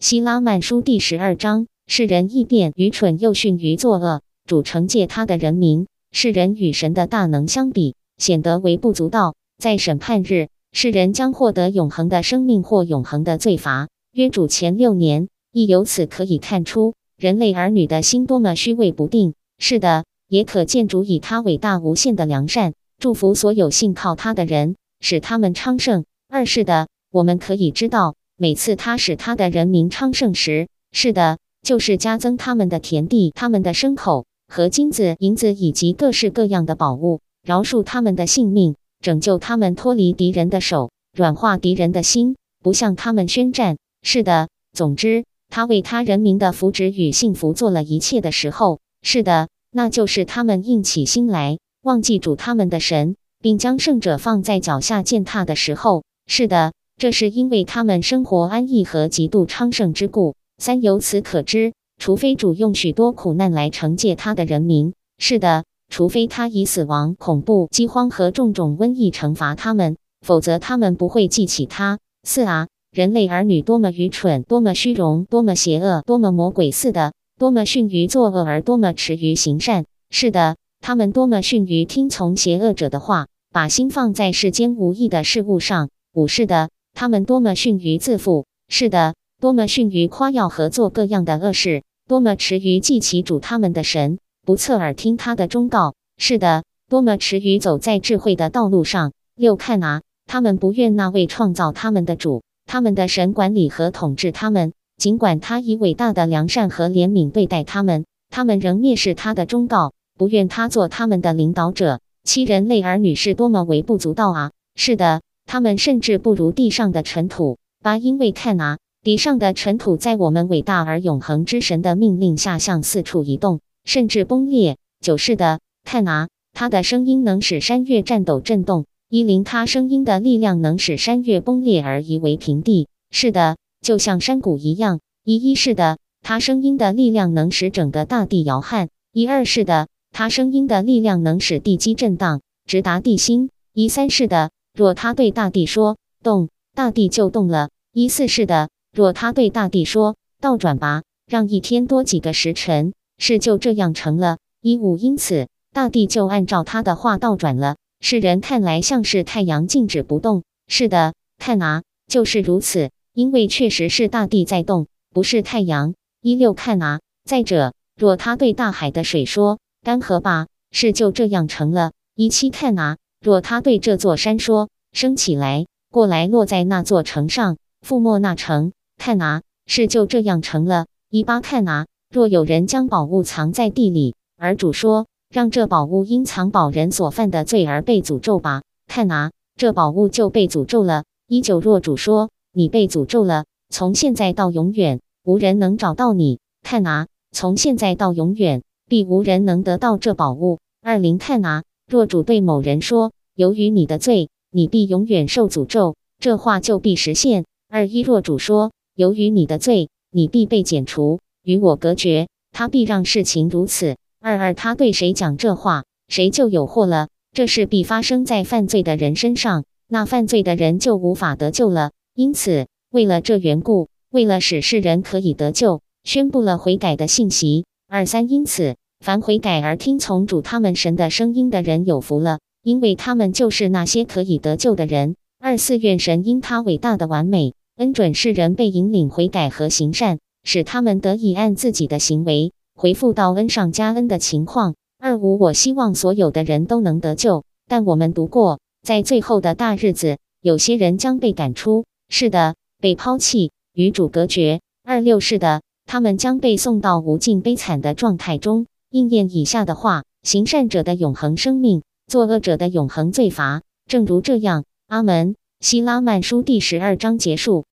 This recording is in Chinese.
希拉曼书第十二章：世人异变，愚蠢又逊于作恶。主惩戒他的人民。世人与神的大能相比，显得微不足道。在审判日，世人将获得永恒的生命或永恒的罪罚。约主前六年，亦由此可以看出人类儿女的心多么虚伪不定。是的，也可见主以他伟大无限的良善，祝福所有信靠他的人，使他们昌盛。二是的，我们可以知道，每次他使他的人民昌盛时，是的，就是加增他们的田地、他们的牲口和金子、银子以及各式各样的宝物，饶恕他们的性命，拯救他们脱离敌人的手，软化敌人的心，不向他们宣战。是的，总之，他为他人民的福祉与幸福做了一切的时候，是的，那就是他们硬起心来，忘记主他们的神，并将圣者放在脚下践踏的时候。是的，这是因为他们生活安逸和极度昌盛之故。三由此可知，除非主用许多苦难来惩戒他的人民，是的，除非他以死亡、恐怖、饥荒和种种瘟疫惩罚他们，否则他们不会记起他。四啊，人类儿女多么愚蠢，多么虚荣，多么邪恶，多么魔鬼似的，多么逊于作恶，而多么迟于行善。是的，他们多么逊于听从邪恶者的话，把心放在世间无益的事物上。五是的，他们多么逊于自负；是的，多么逊于夸耀和做各样的恶事；多么迟于记起主他们的神，不侧耳听他的忠告；是的，多么迟于走在智慧的道路上。六看啊，他们不愿那位创造他们的主、他们的神管理和统治他们，尽管他以伟大的良善和怜悯对待他们，他们仍蔑视他的忠告，不愿他做他们的领导者。七人类儿女是多么微不足道啊！是的。他们甚至不如地上的尘土。八，因为看啊，地上的尘土在我们伟大而永恒之神的命令下向四处移动，甚至崩裂。九是的，看啊，他的声音能使山岳颤抖震动。一零，他声音的力量能使山岳崩裂而夷为平地。是的，就像山谷一样。一一是的，他声音的力量能使整个大地摇撼。一二是的，他声音的力量能使地基震荡，直达地心。一三是的。若他对大地说动，大地就动了。一四是的。若他对大地说倒转吧，让一天多几个时辰，事就这样成了。一五因此，大地就按照他的话倒转了。世人看来像是太阳静止不动。是的，看啊，就是如此。因为确实是大地在动，不是太阳。一六看啊，再者，若他对大海的水说干涸吧，事就这样成了。一七看啊。若他对这座山说：“升起来，过来，落在那座城上，覆没那城。”看啊，事就这样成了。一八看啊，若有人将宝物藏在地里，而主说：“让这宝物因藏宝人所犯的罪而被诅咒吧。”看啊，这宝物就被诅咒了。一九若主说：“你被诅咒了，从现在到永远，无人能找到你。”看啊，从现在到永远，必无人能得到这宝物。二零看啊。若主对某人说：“由于你的罪，你必永远受诅咒。”这话就必实现。二一若主说：“由于你的罪，你必被剪除，与我隔绝。”他必让事情如此。二二他对谁讲这话，谁就有祸了。这事必发生在犯罪的人身上，那犯罪的人就无法得救了。因此，为了这缘故，为了使世人可以得救，宣布了悔改的信息。二三因此。凡悔改而听从主他们神的声音的人有福了，因为他们就是那些可以得救的人。二四愿神因他伟大的完美恩准世人被引领悔改和行善，使他们得以按自己的行为回复到恩上加恩的情况。二五我希望所有的人都能得救，但我们读过，在最后的大日子，有些人将被赶出，是的，被抛弃，与主隔绝。二六是的，他们将被送到无尽悲惨的状态中。应验以下的话：行善者的永恒生命，作恶者的永恒罪罚。正如这样，阿门。希拉曼书第十二章结束。